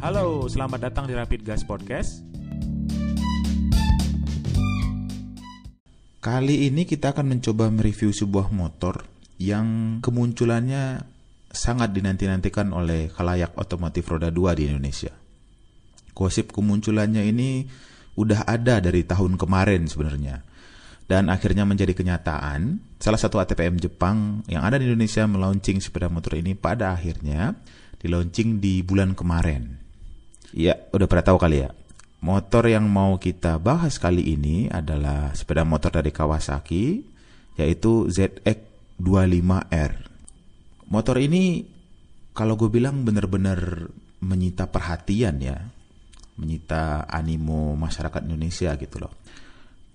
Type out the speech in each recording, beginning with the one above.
Halo, selamat datang di Rapid Gas Podcast. Kali ini kita akan mencoba mereview sebuah motor yang kemunculannya sangat dinanti-nantikan oleh khalayak otomotif roda 2 di Indonesia. Gosip kemunculannya ini udah ada dari tahun kemarin sebenarnya. Dan akhirnya menjadi kenyataan, salah satu ATPM Jepang yang ada di Indonesia melaunching sepeda motor ini pada akhirnya dilaunching di bulan kemarin. Ya, udah pernah tahu kali ya. Motor yang mau kita bahas kali ini adalah sepeda motor dari Kawasaki, yaitu ZX25R. Motor ini kalau gue bilang benar-benar menyita perhatian ya, menyita animo masyarakat Indonesia gitu loh.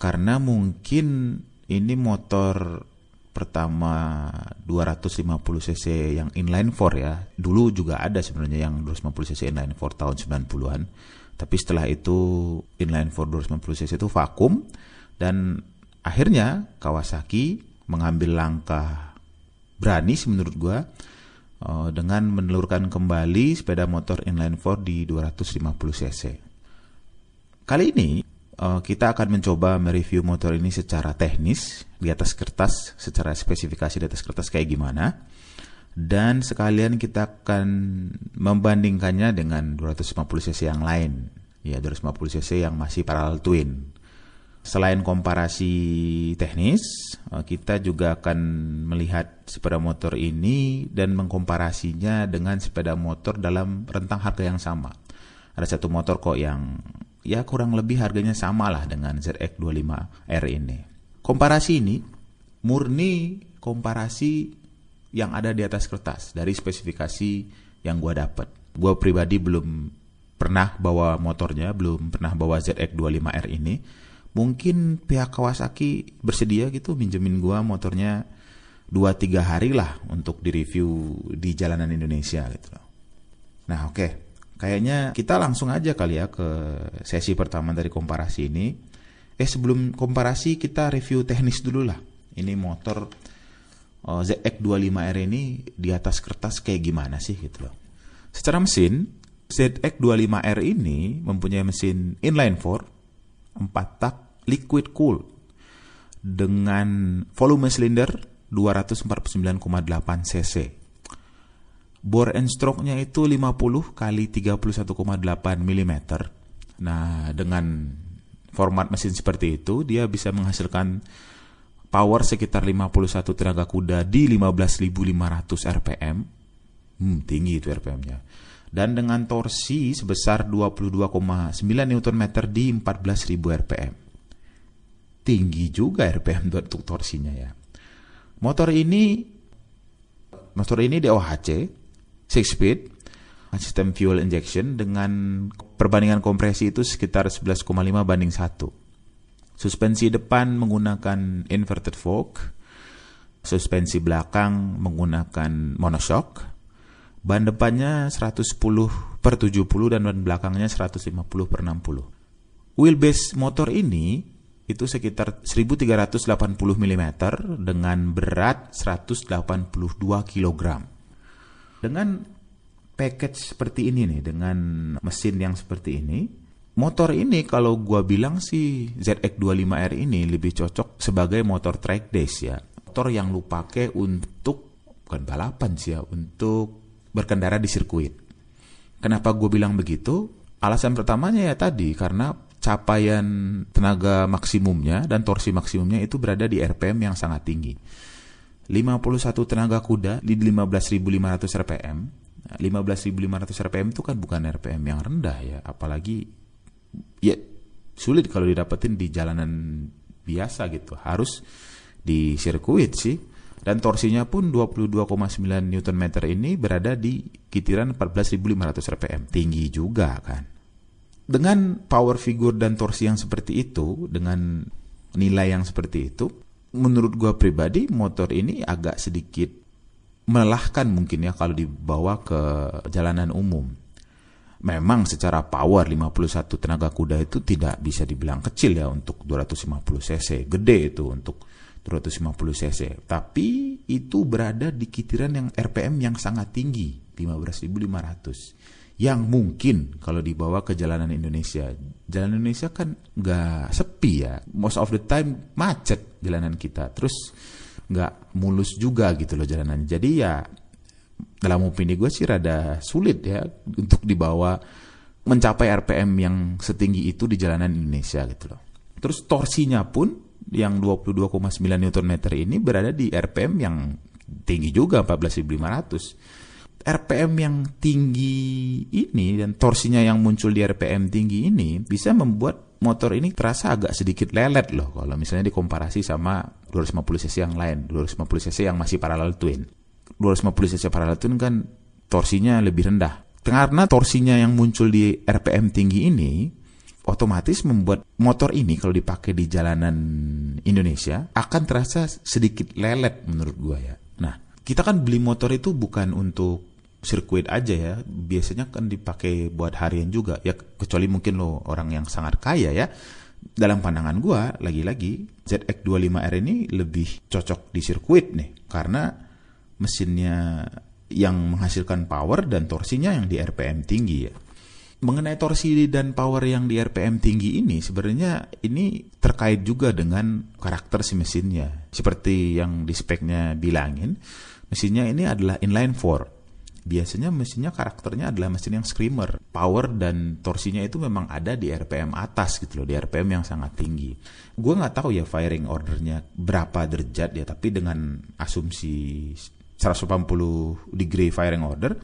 Karena mungkin ini motor pertama 250 cc yang inline 4 ya. Dulu juga ada sebenarnya yang 250 cc inline 4 tahun 90-an. Tapi setelah itu inline 4 250 cc itu vakum dan akhirnya Kawasaki mengambil langkah berani sih menurut gua uh, dengan menelurkan kembali sepeda motor inline 4 di 250 cc. Kali ini kita akan mencoba mereview motor ini secara teknis di atas kertas, secara spesifikasi di atas kertas kayak gimana. Dan sekalian kita akan membandingkannya dengan 250 cc yang lain. Ya, 250 cc yang masih parallel twin. Selain komparasi teknis, uh, kita juga akan melihat sepeda motor ini dan mengkomparasinya dengan sepeda motor dalam rentang harga yang sama. Ada satu motor kok yang ya kurang lebih harganya sama lah dengan ZX25R ini. Komparasi ini murni komparasi yang ada di atas kertas dari spesifikasi yang gue dapat. Gue pribadi belum pernah bawa motornya, belum pernah bawa ZX25R ini. Mungkin pihak Kawasaki bersedia gitu minjemin gue motornya 2-3 hari lah untuk direview di jalanan Indonesia gitu. Nah oke, okay. Kayaknya kita langsung aja kali ya ke sesi pertama dari komparasi ini. Eh sebelum komparasi kita review teknis dulu lah. Ini motor uh, ZX25R ini di atas kertas kayak gimana sih gitu loh. Secara mesin, ZX25R ini mempunyai mesin inline 4, 4 tak liquid cool dengan volume silinder 249,8 cc. Bore and stroke-nya itu 50 kali 31,8 mm. Nah, dengan format mesin seperti itu, dia bisa menghasilkan power sekitar 51 tenaga kuda di 15.500 rpm. Hmm, tinggi itu rpm-nya. Dan dengan torsi sebesar 22,9 Nm di 14.000 rpm. Tinggi juga rpm untuk torsinya ya. Motor ini motor ini DOHC 6 speed sistem fuel injection dengan perbandingan kompresi itu sekitar 11,5 banding 1. Suspensi depan menggunakan inverted fork, suspensi belakang menggunakan monoshock, ban depannya 110 per 70 dan ban belakangnya 150 per 60. Wheelbase motor ini itu sekitar 1380 mm dengan berat 182 kg. Dengan package seperti ini nih, dengan mesin yang seperti ini, motor ini kalau gua bilang sih ZX25R ini lebih cocok sebagai motor track days ya. Motor yang lu pakai untuk bukan balapan sih ya, untuk berkendara di sirkuit. Kenapa gue bilang begitu? Alasan pertamanya ya tadi karena capaian tenaga maksimumnya dan torsi maksimumnya itu berada di RPM yang sangat tinggi. 51 tenaga kuda di 15.500 RPM. 15.500 RPM itu kan bukan RPM yang rendah ya, apalagi ya sulit kalau didapetin di jalanan biasa gitu. Harus di sirkuit sih. Dan torsinya pun 22,9 Nm ini berada di kitiran 14.500 RPM. Tinggi juga kan dengan power figure dan torsi yang seperti itu, dengan nilai yang seperti itu, menurut gue pribadi motor ini agak sedikit melelahkan mungkin ya kalau dibawa ke jalanan umum. Memang secara power 51 tenaga kuda itu tidak bisa dibilang kecil ya untuk 250 cc. Gede itu untuk 250 cc. Tapi itu berada di kitiran yang RPM yang sangat tinggi, 15.500 yang mungkin kalau dibawa ke jalanan Indonesia. Jalanan Indonesia kan nggak sepi ya, most of the time macet jalanan kita. Terus nggak mulus juga gitu loh jalanannya. Jadi ya dalam opini gue sih rada sulit ya untuk dibawa mencapai RPM yang setinggi itu di jalanan Indonesia gitu loh. Terus torsinya pun yang 22,9 Nm ini berada di RPM yang tinggi juga 14.500 RPM yang tinggi ini dan torsinya yang muncul di RPM tinggi ini bisa membuat motor ini terasa agak sedikit lelet loh kalau misalnya dikomparasi sama 250 cc yang lain, 250 cc yang masih parallel twin. 250 cc parallel twin kan torsinya lebih rendah. Karena torsinya yang muncul di RPM tinggi ini otomatis membuat motor ini kalau dipakai di jalanan Indonesia akan terasa sedikit lelet menurut gua ya. Nah, kita kan beli motor itu bukan untuk sirkuit aja ya. Biasanya kan dipakai buat harian juga. Ya kecuali mungkin lo orang yang sangat kaya ya. Dalam pandangan gua lagi-lagi ZX25R ini lebih cocok di sirkuit nih. Karena mesinnya yang menghasilkan power dan torsinya yang di RPM tinggi ya. Mengenai torsi dan power yang di RPM tinggi ini sebenarnya ini terkait juga dengan karakter si mesinnya. Seperti yang di speknya bilangin mesinnya ini adalah inline 4 biasanya mesinnya karakternya adalah mesin yang screamer. Power dan torsinya itu memang ada di RPM atas gitu loh, di RPM yang sangat tinggi. Gue nggak tahu ya firing ordernya berapa derajat ya, tapi dengan asumsi 180 degree firing order,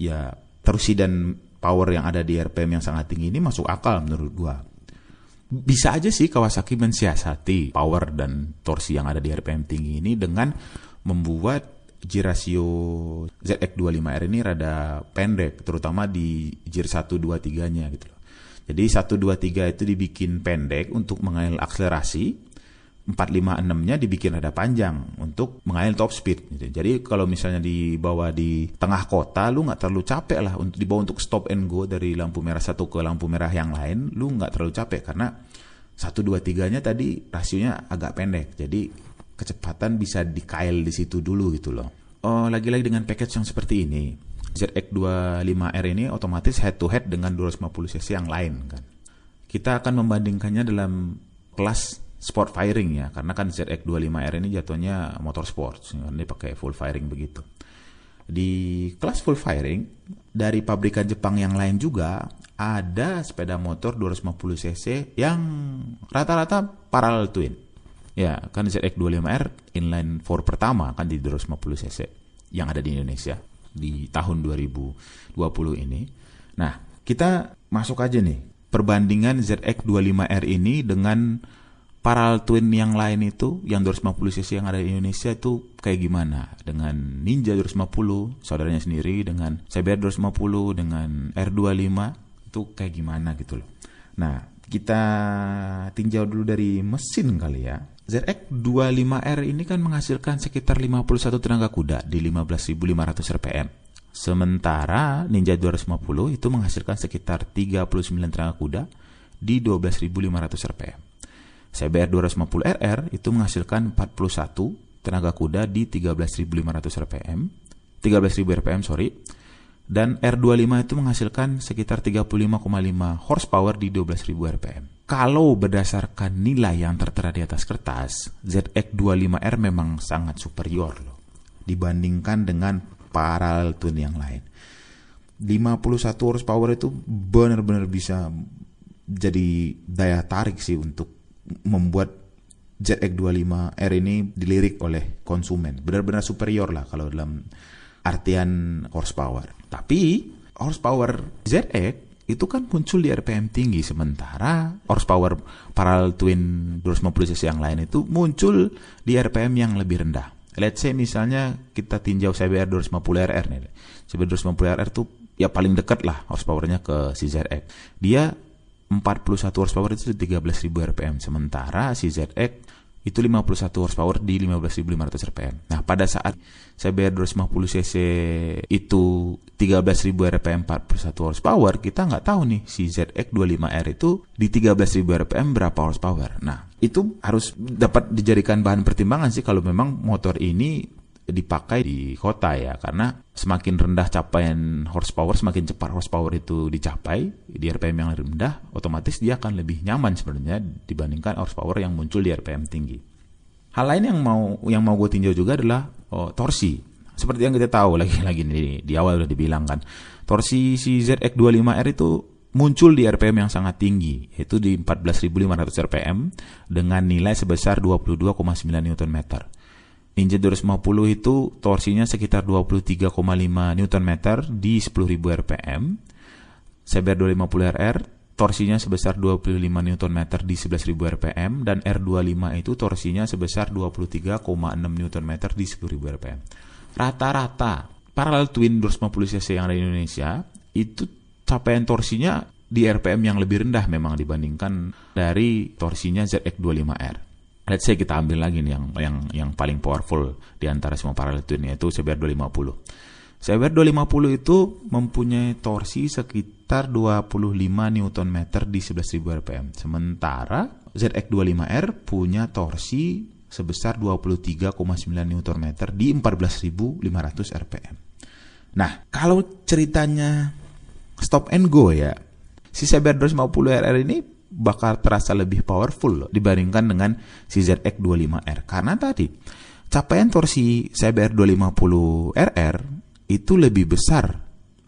ya torsi dan power yang ada di RPM yang sangat tinggi ini masuk akal menurut gue. Bisa aja sih Kawasaki mensiasati power dan torsi yang ada di RPM tinggi ini dengan membuat G rasio ZX25R ini rada pendek, terutama di gear 1 2 3-nya gitu loh. Jadi 1 2 3 itu dibikin pendek untuk mengalir akselerasi, 4 5 6-nya dibikin rada panjang untuk mengalir top speed gitu. Jadi kalau misalnya dibawa di tengah kota lu nggak terlalu capek lah untuk dibawa untuk stop and go dari lampu merah satu ke lampu merah yang lain, lu nggak terlalu capek karena 1 2 3-nya tadi rasionya agak pendek. Jadi kecepatan bisa dikail di situ dulu gitu loh. Oh, lagi-lagi dengan package yang seperti ini, ZX25R ini otomatis head to head dengan 250 cc yang lain kan. Kita akan membandingkannya dalam kelas sport firing ya, karena kan ZX25R ini jatuhnya motor sport, ini pakai full firing begitu. Di kelas full firing dari pabrikan Jepang yang lain juga ada sepeda motor 250 cc yang rata-rata parallel twin Ya, kan ZX25R inline 4 pertama kan di 250 cc yang ada di Indonesia di tahun 2020 ini. Nah, kita masuk aja nih perbandingan ZX25R ini dengan parallel twin yang lain itu yang 250 cc yang ada di Indonesia itu kayak gimana dengan Ninja 250 saudaranya sendiri dengan CBR 250 dengan R25 itu kayak gimana gitu loh. Nah, kita tinjau dulu dari mesin kali ya. ZX25R ini kan menghasilkan sekitar 51 tenaga kuda di 15.500 rpm. Sementara Ninja 250 itu menghasilkan sekitar 39 tenaga kuda di 12.500 rpm. CBR 250RR itu menghasilkan 41 tenaga kuda di 13.500 rpm. 13.000 rpm sorry dan R25 itu menghasilkan sekitar 35,5 horsepower di 12.000 rpm. Kalau berdasarkan nilai yang tertera di atas kertas, ZX25R memang sangat superior loh dibandingkan dengan parallel twin yang lain. 51 horsepower itu benar-benar bisa jadi daya tarik sih untuk membuat ZX25R ini dilirik oleh konsumen. Benar-benar superior lah kalau dalam artian horsepower. Tapi horsepower ZX itu kan muncul di RPM tinggi sementara horsepower parallel twin 250 cc yang lain itu muncul di RPM yang lebih rendah. Let's say misalnya kita tinjau CBR 250RR nih. CBR 250RR itu ya paling dekat lah horsepowernya ke CZX. Dia 41 horsepower itu 13.000 RPM sementara CZX itu 51 horsepower di 15.500 rpm. Nah, pada saat CBR 250 cc itu 13.000 rpm 41 horsepower, kita nggak tahu nih si ZX25R itu di 13.000 rpm berapa horsepower. Nah, itu harus dapat dijadikan bahan pertimbangan sih kalau memang motor ini dipakai di kota ya karena semakin rendah capaian horsepower semakin cepat horsepower itu dicapai di RPM yang rendah otomatis dia akan lebih nyaman sebenarnya dibandingkan horsepower yang muncul di RPM tinggi. Hal lain yang mau yang mau gue tinjau juga adalah oh, torsi. Seperti yang kita tahu lagi-lagi di, di awal udah dibilang kan, torsi si ZX25R itu muncul di RPM yang sangat tinggi, yaitu di 14.500 RPM dengan nilai sebesar 22,9 Nm. Ninja 250 itu torsinya sekitar 23,5 Nm di 10.000 RPM. CBR 250RR torsinya sebesar 25 Nm di 11.000 RPM dan R25 itu torsinya sebesar 23,6 Nm di 10.000 RPM. Rata-rata parallel twin 250 cc yang ada di Indonesia itu capaian torsinya di RPM yang lebih rendah memang dibandingkan dari torsinya ZX25R let's say kita ambil lagi nih yang yang yang paling powerful di antara semua parallel twin yaitu CBR 250. CBR 250 itu mempunyai torsi sekitar 25 Nm di 11.000 rpm. Sementara ZX25R punya torsi sebesar 23,9 Nm di 14.500 rpm. Nah, kalau ceritanya stop and go ya, si CBR 250 RR ini bakal terasa lebih powerful loh, dibandingkan dengan si ZX25R. Karena tadi capaian torsi CBR 250 RR itu lebih besar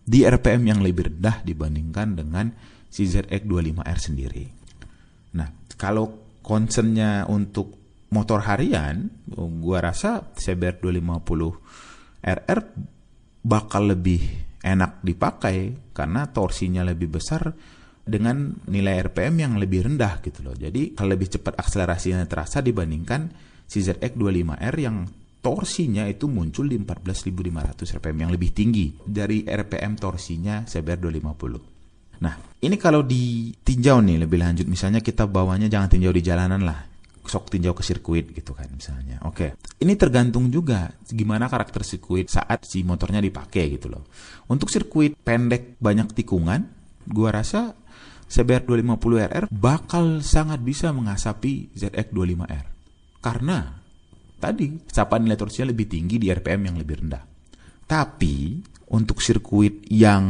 di RPM yang lebih rendah dibandingkan dengan si ZX25R sendiri. Nah, kalau concernnya untuk motor harian, gua rasa CBR 250 RR bakal lebih enak dipakai karena torsinya lebih besar dengan nilai RPM yang lebih rendah gitu loh. Jadi kalau lebih cepat akselerasinya terasa dibandingkan si ZX25R yang torsinya itu muncul di 14.500 RPM yang lebih tinggi dari RPM torsinya CBR 250. Nah, ini kalau ditinjau nih lebih lanjut misalnya kita bawanya jangan tinjau di jalanan lah. Sok tinjau ke sirkuit gitu kan misalnya. Oke. Ini tergantung juga gimana karakter sirkuit saat si motornya dipakai gitu loh. Untuk sirkuit pendek banyak tikungan, gua rasa CBR 250RR bakal sangat bisa mengasapi ZX25R. Karena tadi capaian nilai torsinya lebih tinggi di RPM yang lebih rendah. Tapi untuk sirkuit yang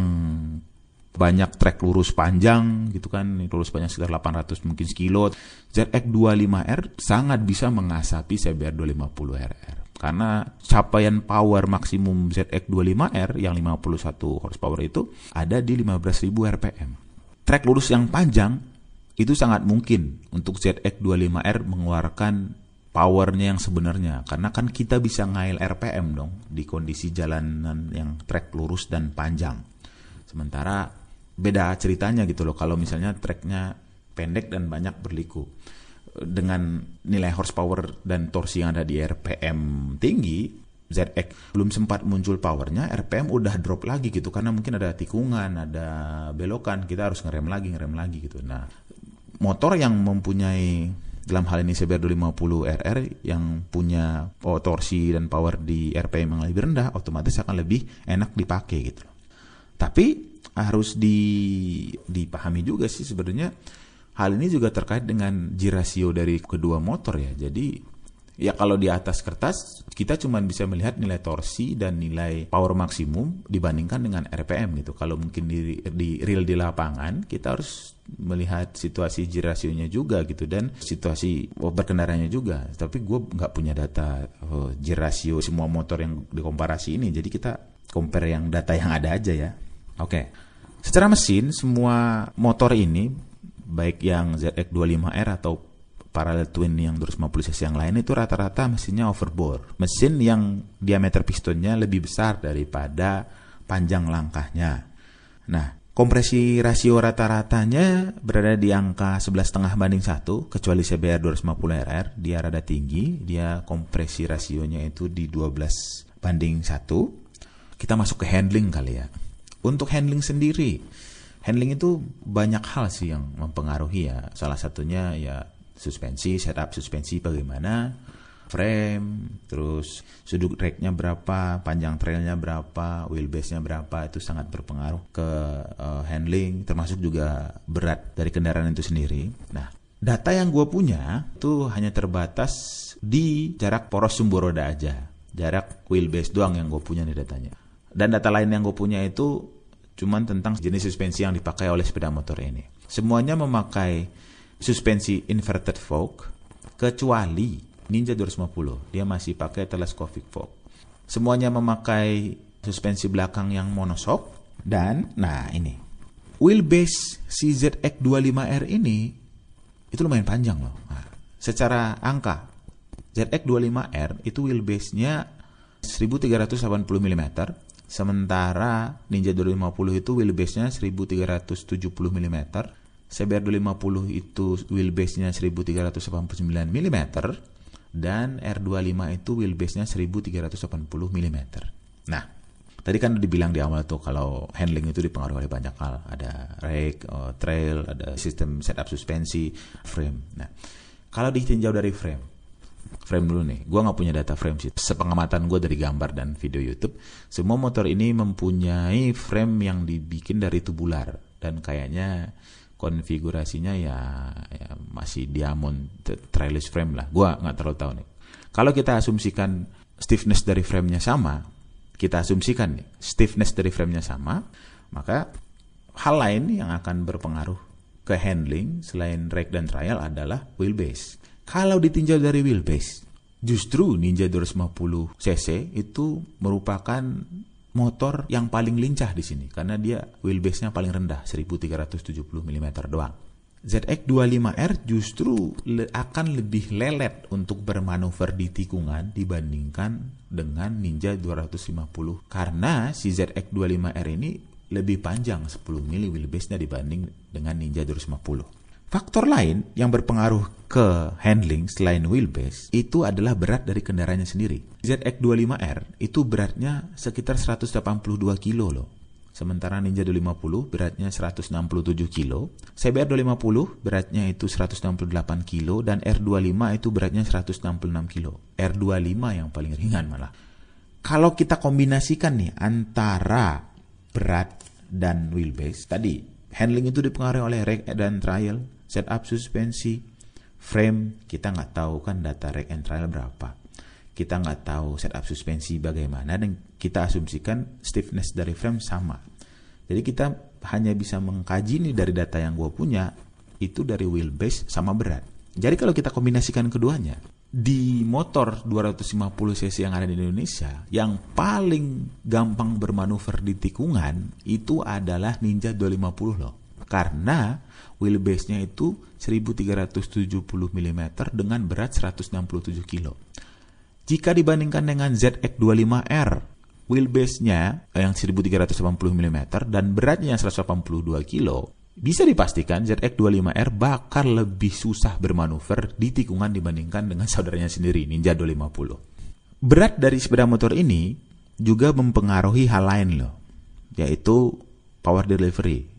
banyak trek lurus panjang gitu kan lurus panjang sekitar 800 mungkin sekilo ZX25R sangat bisa mengasapi CBR 250RR karena capaian power maksimum ZX25R yang 51 horsepower itu ada di 15.000 RPM trek lurus yang panjang itu sangat mungkin untuk ZX25R mengeluarkan powernya yang sebenarnya. Karena kan kita bisa ngail RPM dong di kondisi jalanan yang trek lurus dan panjang. Sementara beda ceritanya gitu loh kalau misalnya treknya pendek dan banyak berliku. Dengan nilai horsepower dan torsi yang ada di RPM tinggi ZX belum sempat muncul powernya, RPM udah drop lagi gitu karena mungkin ada tikungan, ada belokan, kita harus ngerem lagi, ngerem lagi gitu. Nah, motor yang mempunyai dalam hal ini CBR 250 RR yang punya oh, torsi dan power di RPM yang lebih rendah, otomatis akan lebih enak dipakai gitu. Tapi harus di, dipahami juga sih sebenarnya hal ini juga terkait dengan G ratio dari kedua motor ya. Jadi Ya kalau di atas kertas kita cuma bisa melihat nilai torsi dan nilai power maksimum dibandingkan dengan RPM gitu. Kalau mungkin di, di real di lapangan kita harus melihat situasi G juga gitu dan situasi berkendaranya juga. Tapi gue nggak punya data oh, G rasio semua motor yang dikomparasi ini. Jadi kita compare yang data yang ada aja ya. Oke. Okay. Secara mesin semua motor ini baik yang ZX25R atau parallel twin yang 250 cc yang lain itu rata-rata mesinnya overbore. Mesin yang diameter pistonnya lebih besar daripada panjang langkahnya. Nah, kompresi rasio rata-ratanya berada di angka 11,5 banding 1, kecuali CBR 250 RR, dia rada tinggi, dia kompresi rasionya itu di 12 banding 1. Kita masuk ke handling kali ya. Untuk handling sendiri, handling itu banyak hal sih yang mempengaruhi ya. Salah satunya ya suspensi, setup suspensi bagaimana, frame, terus sudut racknya berapa, panjang trailnya berapa, wheelbase-nya berapa, itu sangat berpengaruh ke uh, handling, termasuk juga berat dari kendaraan itu sendiri. Nah, data yang gue punya itu hanya terbatas di jarak poros sumbu roda aja. jarak wheelbase doang yang gue punya nih datanya. Dan data lain yang gue punya itu cuman tentang jenis suspensi yang dipakai oleh sepeda motor ini. Semuanya memakai suspensi inverted fork kecuali Ninja 250. Dia masih pakai telescopic fork. Semuanya memakai suspensi belakang yang monoshock dan nah ini wheelbase CZX25R ini itu lumayan panjang loh. Nah, secara angka ZX25R itu wheelbase-nya 1380 mm, sementara Ninja 250 itu wheelbase-nya 1370 mm, CBR 250 itu wheelbase-nya 1389 mm, dan R25 itu wheelbase-nya 1380 mm. Nah, tadi kan dibilang di awal tuh kalau handling itu dipengaruhi oleh banyak hal. Ada rake, uh, trail, ada sistem setup suspensi, frame. Nah, kalau ditinjau dari frame, frame dulu nih. Gue nggak punya data frame sih. Sepengamatan gue dari gambar dan video YouTube, semua motor ini mempunyai frame yang dibikin dari tubular dan kayaknya konfigurasinya ya, ya masih diamond trailis frame lah. Gue nggak terlalu tahu nih. Kalau kita asumsikan stiffness dari framenya sama, kita asumsikan nih, stiffness dari framenya sama, maka hal lain yang akan berpengaruh ke handling selain rake dan trial adalah wheelbase. Kalau ditinjau dari wheelbase, justru Ninja 250 cc itu merupakan motor yang paling lincah di sini karena dia wheelbase-nya paling rendah 1370 mm doang. ZX25R justru le akan lebih lelet untuk bermanuver di tikungan dibandingkan dengan Ninja 250 karena si ZX25R ini lebih panjang 10 mili wheelbase-nya dibanding dengan Ninja 250. Faktor lain yang berpengaruh ke handling selain wheelbase itu adalah berat dari kendaraannya sendiri. ZX25R itu beratnya sekitar 182 kilo loh. Sementara Ninja 250 beratnya 167 kilo, CBR 250 beratnya itu 168 kilo, dan R25 itu beratnya 166 kilo. R25 yang paling ringan malah. Kalau kita kombinasikan nih antara berat dan wheelbase, tadi handling itu dipengaruhi oleh rake dan trial, setup suspensi, frame, kita nggak tahu kan data rake and trial berapa kita nggak tahu setup suspensi bagaimana dan kita asumsikan stiffness dari frame sama. Jadi kita hanya bisa mengkaji nih dari data yang gue punya itu dari wheelbase sama berat. Jadi kalau kita kombinasikan keduanya di motor 250 cc yang ada di Indonesia yang paling gampang bermanuver di tikungan itu adalah Ninja 250 loh. Karena wheelbase-nya itu 1370 mm dengan berat 167 kg. Jika dibandingkan dengan ZX25R, wheelbase-nya yang 1380 mm dan beratnya yang 182 kg, bisa dipastikan ZX25R bakal lebih susah bermanuver di tikungan dibandingkan dengan saudaranya sendiri, Ninja 250. Berat dari sepeda motor ini juga mempengaruhi hal lain loh, yaitu power delivery.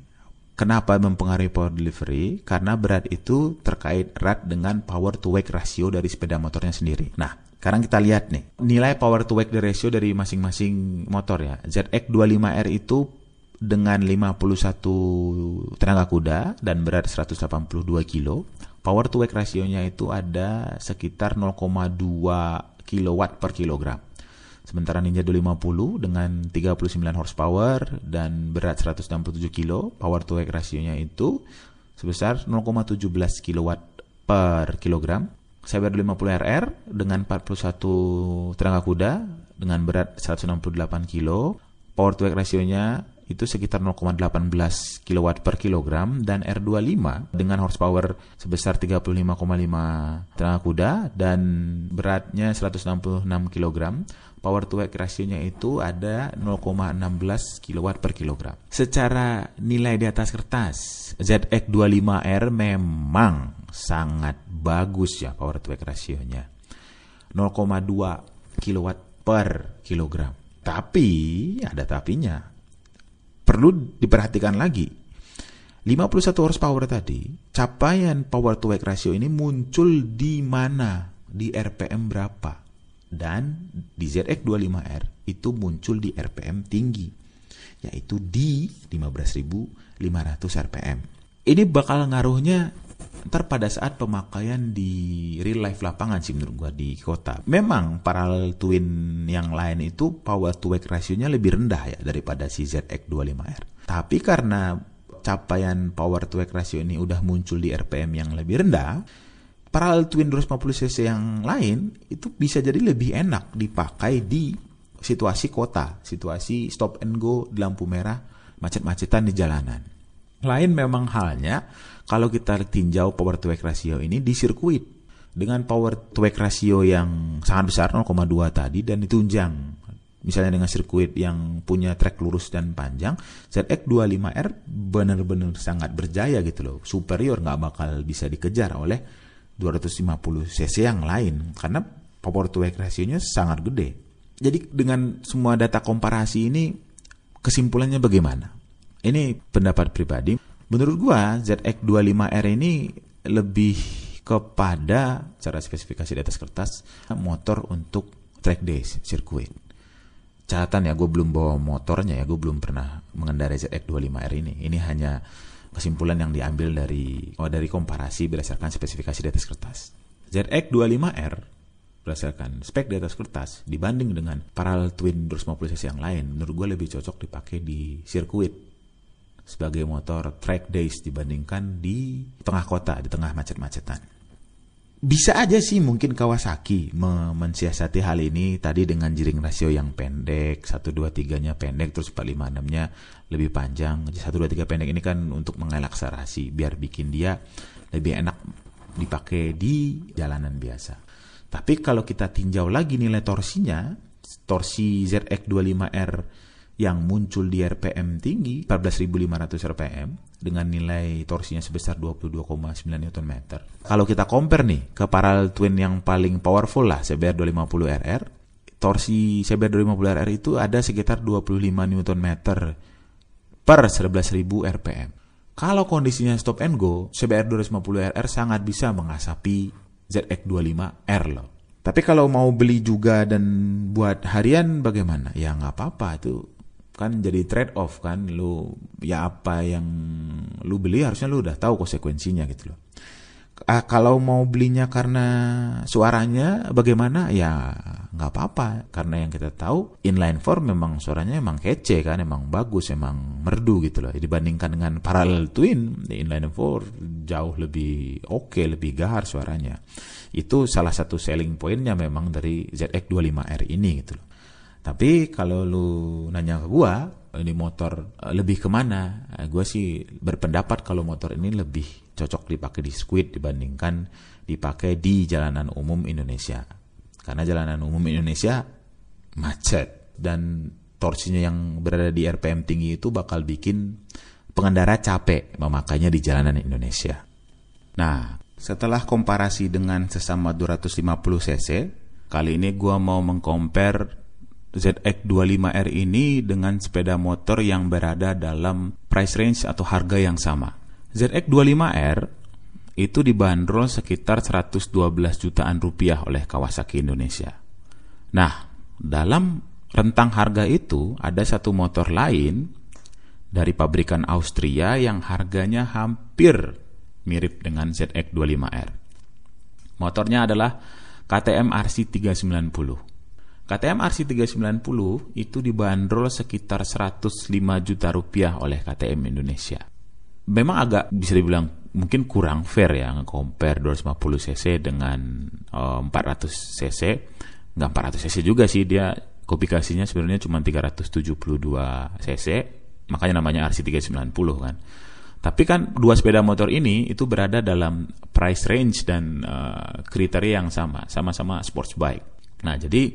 Kenapa mempengaruhi power delivery? Karena berat itu terkait erat dengan power to weight ratio dari sepeda motornya sendiri. Nah, sekarang kita lihat nih, nilai power to weight ratio dari masing-masing motor ya. ZX25R itu dengan 51 tenaga kuda dan berat 182 kg. Power to weight rasionya itu ada sekitar 0,2 kW per kilogram. Sementara Ninja 250 dengan 39 horsepower dan berat 167 kg, power to weight rasionya itu sebesar 0,17 kW per kilogram. Cyber 50 RR dengan 41 tenaga kuda dengan berat 168 kg. Power to weight rasionya itu sekitar 0,18 kW per kilogram dan R25 dengan horsepower sebesar 35,5 tenaga kuda dan beratnya 166 kg power to weight rasionya itu ada 0,16 kW per kilogram. Secara nilai di atas kertas, ZX25R memang sangat bagus ya power to weight rasionya. 0,2 kW per kilogram. Tapi ada tapinya. Perlu diperhatikan lagi. 51 horsepower tadi, capaian power to weight ratio ini muncul di mana? Di RPM berapa? Dan di ZX25R itu muncul di RPM tinggi yaitu di 15.500 RPM. Ini bakal ngaruhnya ntar pada saat pemakaian di real life lapangan sih menurut gua di kota. Memang parallel twin yang lain itu power to weight rasionya lebih rendah ya daripada si ZX25R. Tapi karena capaian power to weight ratio ini udah muncul di RPM yang lebih rendah, parallel twin 250 cc yang lain itu bisa jadi lebih enak dipakai di situasi kota, situasi stop and go di lampu merah, macet-macetan di jalanan. Lain memang halnya kalau kita tinjau power to weight ratio ini di sirkuit dengan power to weight ratio yang sangat besar 0,2 tadi dan ditunjang misalnya dengan sirkuit yang punya trek lurus dan panjang ZX25R benar-benar sangat berjaya gitu loh superior nggak bakal bisa dikejar oleh 250 cc yang lain karena power to weight rasionya sangat gede. Jadi dengan semua data komparasi ini kesimpulannya bagaimana? Ini pendapat pribadi. Menurut gua ZX25R ini lebih kepada cara spesifikasi di atas kertas motor untuk track day sirkuit catatan ya gue belum bawa motornya ya gue belum pernah mengendarai ZX25R ini. Ini hanya kesimpulan yang diambil dari oh, dari komparasi berdasarkan spesifikasi di atas kertas. ZX25R berdasarkan spek di atas kertas dibanding dengan parallel twin 250 cc yang lain menurut gue lebih cocok dipakai di sirkuit sebagai motor track days dibandingkan di tengah kota di tengah macet-macetan bisa aja sih mungkin Kawasaki mensiasati hal ini tadi dengan jiring rasio yang pendek, 1 2 3-nya pendek terus 4 5 6-nya lebih panjang. 1 2 3 pendek ini kan untuk mengelaksarasi biar bikin dia lebih enak dipakai di jalanan biasa. Tapi kalau kita tinjau lagi nilai torsinya, torsi ZX25R yang muncul di RPM tinggi 14.500 RPM dengan nilai torsinya sebesar 22,9 Nm. Kalau kita compare nih ke parallel twin yang paling powerful lah CBR 250 RR, torsi CBR 250 RR itu ada sekitar 25 Nm per 11.000 RPM. Kalau kondisinya stop and go, CBR 250 RR sangat bisa mengasapi ZX25R loh. Tapi kalau mau beli juga dan buat harian bagaimana? Ya nggak apa-apa itu kan jadi trade off kan lu ya apa yang lu beli harusnya lu udah tahu konsekuensinya gitu loh. Ah, kalau mau belinya karena suaranya bagaimana? Ya nggak apa-apa. Karena yang kita tahu inline four memang suaranya emang kece kan emang bagus emang merdu gitu loh. Dibandingkan dengan parallel twin inline four jauh lebih oke okay, lebih gahar suaranya. Itu salah satu selling pointnya memang dari ZX25R ini gitu loh tapi kalau lu nanya ke gua, ini motor eh, lebih ke mana? Eh, gua sih berpendapat kalau motor ini lebih cocok dipakai di squid dibandingkan dipakai di jalanan umum Indonesia. Karena jalanan umum Indonesia macet dan torsinya yang berada di RPM tinggi itu bakal bikin pengendara capek memakainya di jalanan Indonesia. Nah, setelah komparasi dengan sesama 250 cc, kali ini gua mau mengcompare ZX25R ini dengan sepeda motor yang berada dalam price range atau harga yang sama. ZX25R itu dibanderol sekitar 112 jutaan rupiah oleh Kawasaki Indonesia. Nah, dalam rentang harga itu ada satu motor lain dari pabrikan Austria yang harganya hampir mirip dengan ZX25R. Motornya adalah KTM RC 390. KTM RC390 itu dibanderol sekitar 105 juta rupiah oleh KTM Indonesia. Memang agak bisa dibilang mungkin kurang fair ya compare 250 cc dengan uh, 400 cc. Nggak 400 cc juga sih dia kopifikasinya sebenarnya cuma 372 cc. Makanya namanya RC390 kan. Tapi kan dua sepeda motor ini itu berada dalam price range dan uh, kriteria yang sama, sama-sama sports bike. Nah, jadi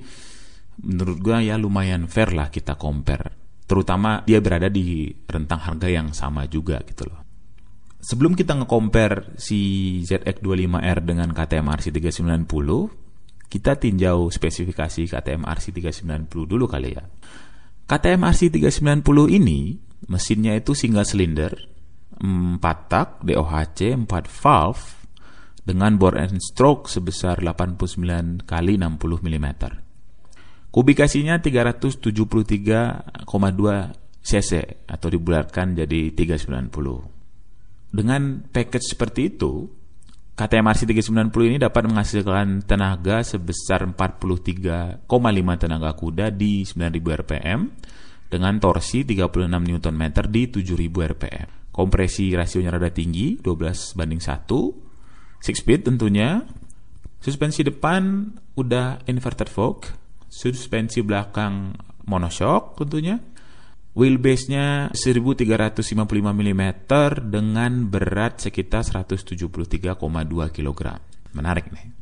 menurut gue ya lumayan fair lah kita compare. Terutama dia berada di rentang harga yang sama juga gitu loh. Sebelum kita nge-compare si ZX25R dengan KTM RC390, kita tinjau spesifikasi KTM RC390 dulu kali ya. KTM RC390 ini mesinnya itu single cylinder, 4 tak, DOHC, 4 valve dengan bore and stroke sebesar 89 kali 60 mm. Kubikasinya 373,2 cc atau dibulatkan jadi 390. dengan package seperti itu, KTM RC390 ini dapat menghasilkan tenaga sebesar 43,5 tenaga kuda di 9000 rpm dengan torsi 36 Nm di 7000 rpm. Kompresi rasionya rada tinggi, 12 banding 1. Six speed tentunya. Suspensi depan udah inverted fork. Suspensi belakang monoshock tentunya. Wheelbase-nya 1355 mm dengan berat sekitar 173,2 kg. Menarik nih.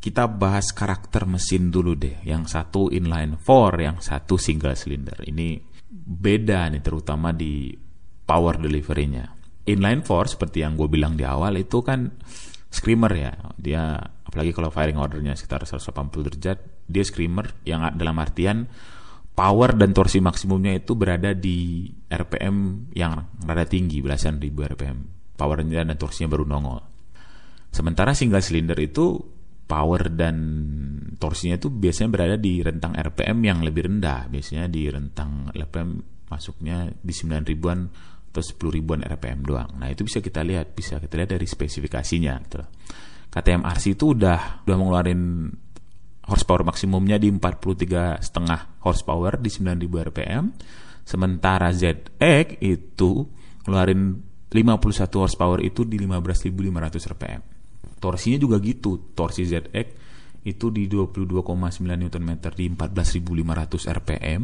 Kita bahas karakter mesin dulu deh. Yang satu inline 4, yang satu single cylinder. Ini beda nih terutama di power delivery-nya. Inline 4 seperti yang gue bilang di awal itu kan screamer ya. Dia apalagi kalau firing ordernya sekitar 180 derajat, dia screamer yang dalam artian power dan torsi maksimumnya itu berada di RPM yang rada tinggi, belasan ribu RPM. Powernya dan torsinya baru nongol. Sementara single cylinder itu power dan torsinya itu biasanya berada di rentang RPM yang lebih rendah. Biasanya di rentang RPM masuknya di 9 ribuan atau 10 ribuan RPM doang. Nah itu bisa kita lihat, bisa kita lihat dari spesifikasinya. Gitu. KTM RC itu udah udah mengeluarkan horsepower maksimumnya di 43,5 horsepower di 9000 rpm. Sementara ZX itu ngeluarin 51 horsepower itu di 15.500 rpm. Torsinya juga gitu. Torsi ZX itu di 22,9 Nm di 14.500 rpm.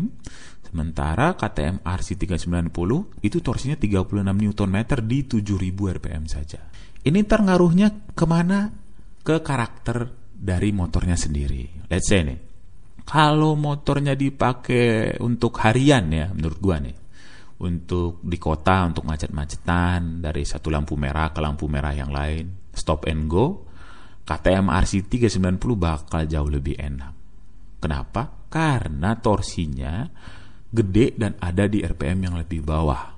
Sementara KTM RC390 itu torsinya 36 Nm di 7.000 rpm saja. Ini terngaruhnya ke mana? Ke karakter dari motornya sendiri. Let's say nih, kalau motornya dipakai untuk harian ya, menurut gua nih, untuk di kota untuk macet-macetan dari satu lampu merah ke lampu merah yang lain, stop and go, KTM RC 390 bakal jauh lebih enak. Kenapa? Karena torsinya gede dan ada di RPM yang lebih bawah.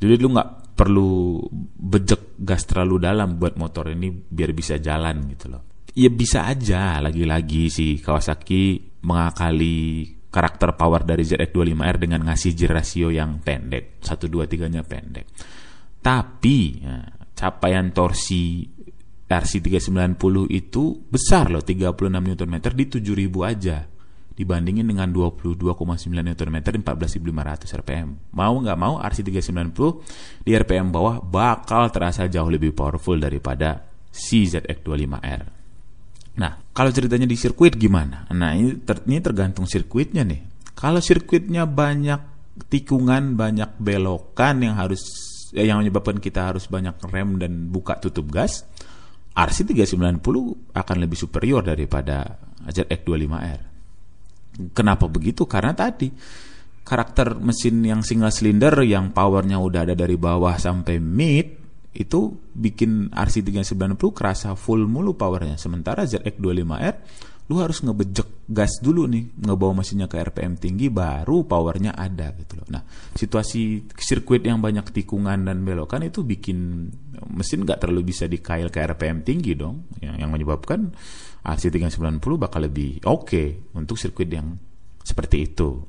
Jadi lu nggak perlu bejek gas terlalu dalam buat motor ini biar bisa jalan gitu loh ya bisa aja lagi-lagi si Kawasaki mengakali karakter power dari ZX25R dengan ngasih gear ratio yang pendek, 1 2 3-nya pendek. Tapi ya, capaian torsi RC390 itu besar loh, 36 Nm di 7000 aja dibandingin dengan 22,9 Nm 14.500 rpm. Mau nggak mau RC390 di rpm bawah bakal terasa jauh lebih powerful daripada si ZX25R. Nah, kalau ceritanya di sirkuit gimana? Nah, ini, ter, ini tergantung sirkuitnya nih. Kalau sirkuitnya banyak tikungan, banyak belokan yang harus eh, yang menyebabkan kita harus banyak rem dan buka tutup gas, RC 390 akan lebih superior daripada ZX25R. Kenapa begitu? Karena tadi karakter mesin yang single cylinder yang powernya udah ada dari bawah sampai mid itu bikin RC390 kerasa full mulu powernya. Sementara ZX25R lu harus ngebejek gas dulu nih, ngebawa mesinnya ke RPM tinggi baru powernya ada gitu loh. Nah, situasi sirkuit yang banyak tikungan dan belokan itu bikin mesin nggak terlalu bisa dikail ke RPM tinggi dong, yang, yang menyebabkan RC390 bakal lebih oke okay untuk sirkuit yang seperti itu.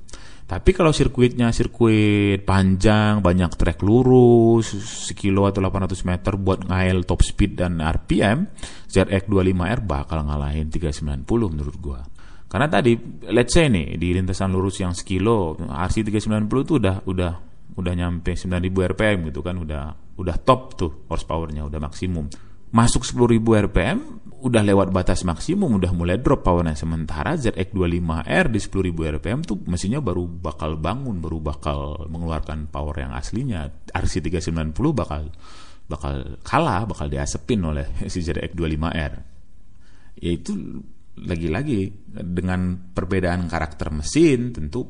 Tapi kalau sirkuitnya sirkuit panjang, banyak trek lurus, sekilo atau 800 meter buat ngail top speed dan RPM, ZX25R bakal ngalahin 390 menurut gua. Karena tadi, let's say nih, di lintasan lurus yang sekilo, RC390 itu udah udah udah nyampe 9000 RPM gitu kan, udah udah top tuh horsepowernya, udah maksimum. Masuk 10.000 RPM, udah lewat batas maksimum udah mulai drop powernya. Sementara ZX25R di 10.000 rpm tuh mesinnya baru bakal bangun baru bakal mengeluarkan power yang aslinya. RC390 bakal bakal kalah bakal diasepin oleh si ZX25R yaitu lagi-lagi dengan perbedaan karakter mesin tentu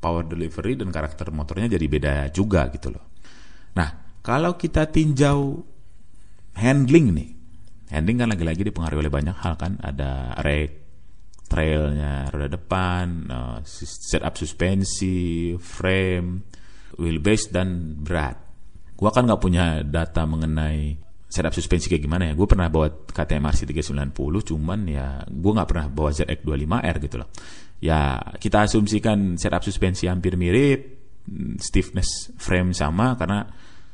power delivery dan karakter motornya jadi beda juga gitu loh. Nah kalau kita tinjau handling nih Handling kan lagi-lagi dipengaruhi oleh banyak hal kan, ada rake, trailnya roda depan, uh, setup suspensi, frame, wheelbase dan berat. Gua kan nggak punya data mengenai setup suspensi kayak gimana ya. Gue pernah bawa KTM RC 390, cuman ya gue nggak pernah bawa ZX25R gitu loh. Ya kita asumsikan setup suspensi hampir mirip, stiffness frame sama karena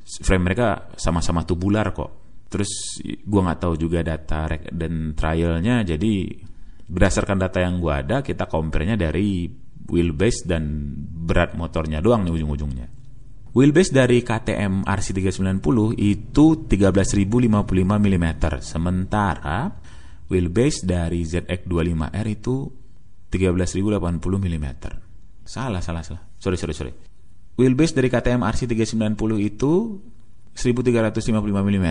frame mereka sama-sama tubular kok terus gua nggak tahu juga data dan trialnya. Jadi berdasarkan data yang gua ada kita compare-nya dari wheelbase dan berat motornya doang nih ujung-ujungnya. Wheelbase dari KTM RC390 itu 13.055 mm sementara wheelbase dari ZX25R itu 13.080 mm salah salah salah. Sorry sorry sorry. Wheelbase dari KTM RC390 itu 1355 mm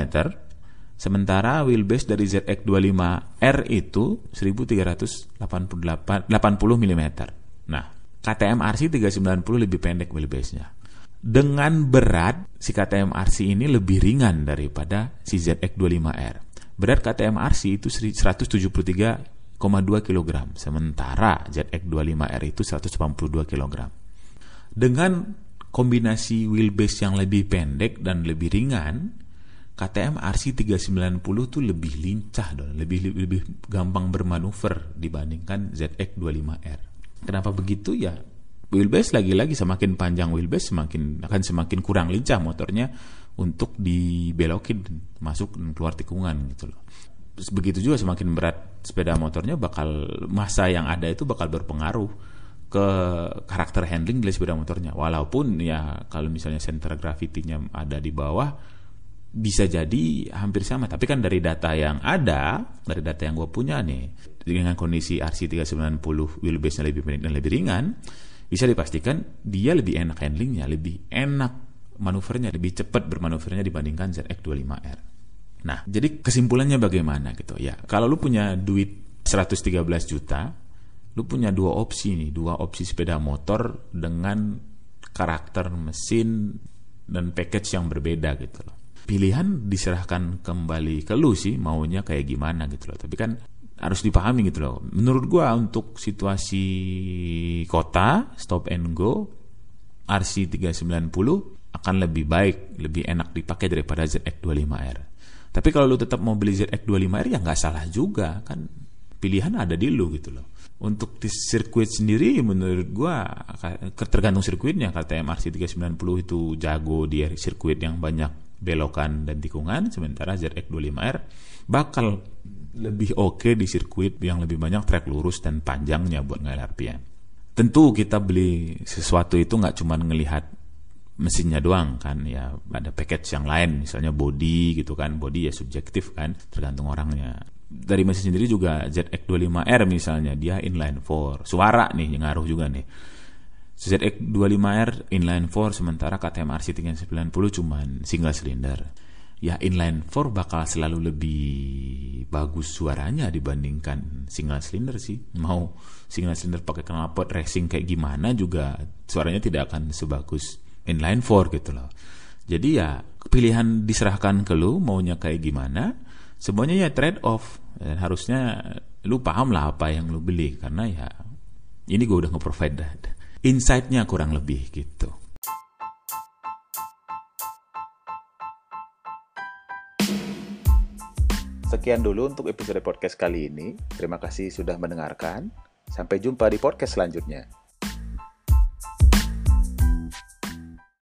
sementara wheelbase dari ZX25R itu 1388 80 mm nah KTM RC390 lebih pendek wheelbase-nya dengan berat si KTM RC ini lebih ringan daripada si ZX25R berat KTM RC itu 173,2 kg sementara ZX25R itu 182 kg dengan kombinasi wheelbase yang lebih pendek dan lebih ringan, KTM RC 390 tuh lebih lincah dong, lebih lebih gampang bermanuver dibandingkan ZX 25R. Kenapa begitu ya? Wheelbase lagi-lagi semakin panjang wheelbase semakin akan semakin kurang lincah motornya untuk dibelokin masuk dan keluar tikungan gitu loh. Begitu juga semakin berat sepeda motornya bakal masa yang ada itu bakal berpengaruh ke karakter handling dari sepeda motornya. Walaupun ya kalau misalnya center gravity-nya ada di bawah bisa jadi hampir sama. Tapi kan dari data yang ada, dari data yang gue punya nih, dengan kondisi RC390 wheelbase-nya lebih pendek dan lebih ringan, bisa dipastikan dia lebih enak handlingnya, lebih enak manuvernya, lebih cepat bermanuvernya dibandingkan ZX25R. Nah, jadi kesimpulannya bagaimana gitu ya? Kalau lu punya duit 113 juta, lu punya dua opsi nih, dua opsi sepeda motor dengan karakter mesin dan package yang berbeda gitu loh. Pilihan diserahkan kembali ke lu sih maunya kayak gimana gitu loh. Tapi kan harus dipahami gitu loh. Menurut gua untuk situasi kota stop and go RC 390 akan lebih baik, lebih enak dipakai daripada ZX25R. Tapi kalau lu tetap mau beli ZX25R ya nggak salah juga kan pilihan ada di lu gitu loh untuk di sirkuit sendiri menurut gua tergantung sirkuitnya kata MRC 390 itu jago di sirkuit yang banyak belokan dan tikungan sementara ZX25R bakal lebih oke okay di sirkuit yang lebih banyak trek lurus dan panjangnya buat RPM. Tentu kita beli sesuatu itu nggak cuma ngelihat mesinnya doang kan ya ada package yang lain misalnya body gitu kan body ya subjektif kan tergantung orangnya dari mesin sendiri juga ZX25R misalnya dia inline 4 suara nih yang ngaruh juga nih ZX25R inline 4 sementara KTM RC390 cuman single cylinder ya inline 4 bakal selalu lebih bagus suaranya dibandingkan single cylinder sih. Mau single cylinder pakai knalpot racing kayak gimana juga suaranya tidak akan sebagus inline 4 gitu loh. Jadi ya pilihan diserahkan ke lu maunya kayak gimana semuanya ya trade off dan harusnya lu paham lah apa yang lu beli karena ya ini gue udah nge-provide insight-nya kurang lebih gitu. Sekian dulu untuk episode podcast kali ini. Terima kasih sudah mendengarkan. Sampai jumpa di podcast selanjutnya.